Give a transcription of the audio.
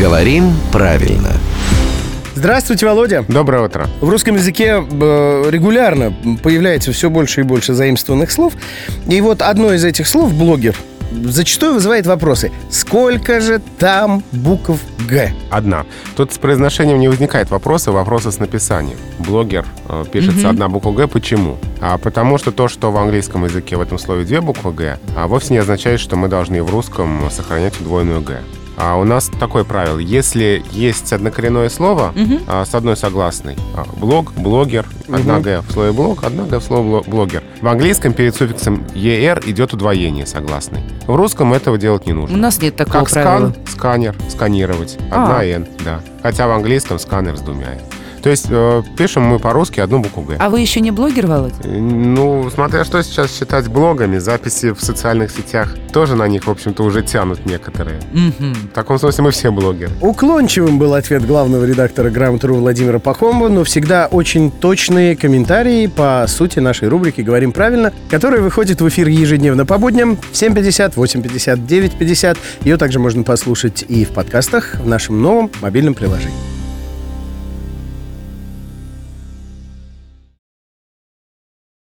Говорим правильно. Здравствуйте, Володя. Доброе утро. В русском языке э, регулярно появляется все больше и больше заимствованных слов. И вот одно из этих слов «блогер» зачастую вызывает вопросы. Сколько же там букв «Г»? Одна. Тут с произношением не возникает вопроса, вопросы с написанием. Блогер э, пишется одна буква «Г». Почему? А потому что то, что в английском языке в этом слове две буквы «Г», а вовсе не означает, что мы должны в русском сохранять удвоенную «Г». А у нас такое правило. Если есть однокоренное слово а, с одной согласной, а, блог, блогер, одна «г» в слове блог, одна «г» в слове бло- блогер. В английском перед суффиксом «ер» идет удвоение согласной. В русском этого делать не У нужно. нас нет такого Как правила. скан, сканер, сканировать. Одна А. «н», да. Хотя в английском сканер с двумя. То есть э, пишем мы по-русски одну букву «г». А вы еще не блогер, Володь? Э, Ну, смотря что сейчас считать блогами, записи в социальных сетях тоже на них, в общем-то, уже тянут некоторые. Мгм. В таком смысле мы все блогеры. Уклончивым был ответ главного редактора «Грамотру» Владимира Пахомова, но всегда очень точные комментарии по сути нашей рубрики «Говорим правильно», которая выходит в эфир ежедневно по будням в 7.50, 8.50, 9.50. Ее также можно послушать и в подкастах в нашем новом мобильном приложении.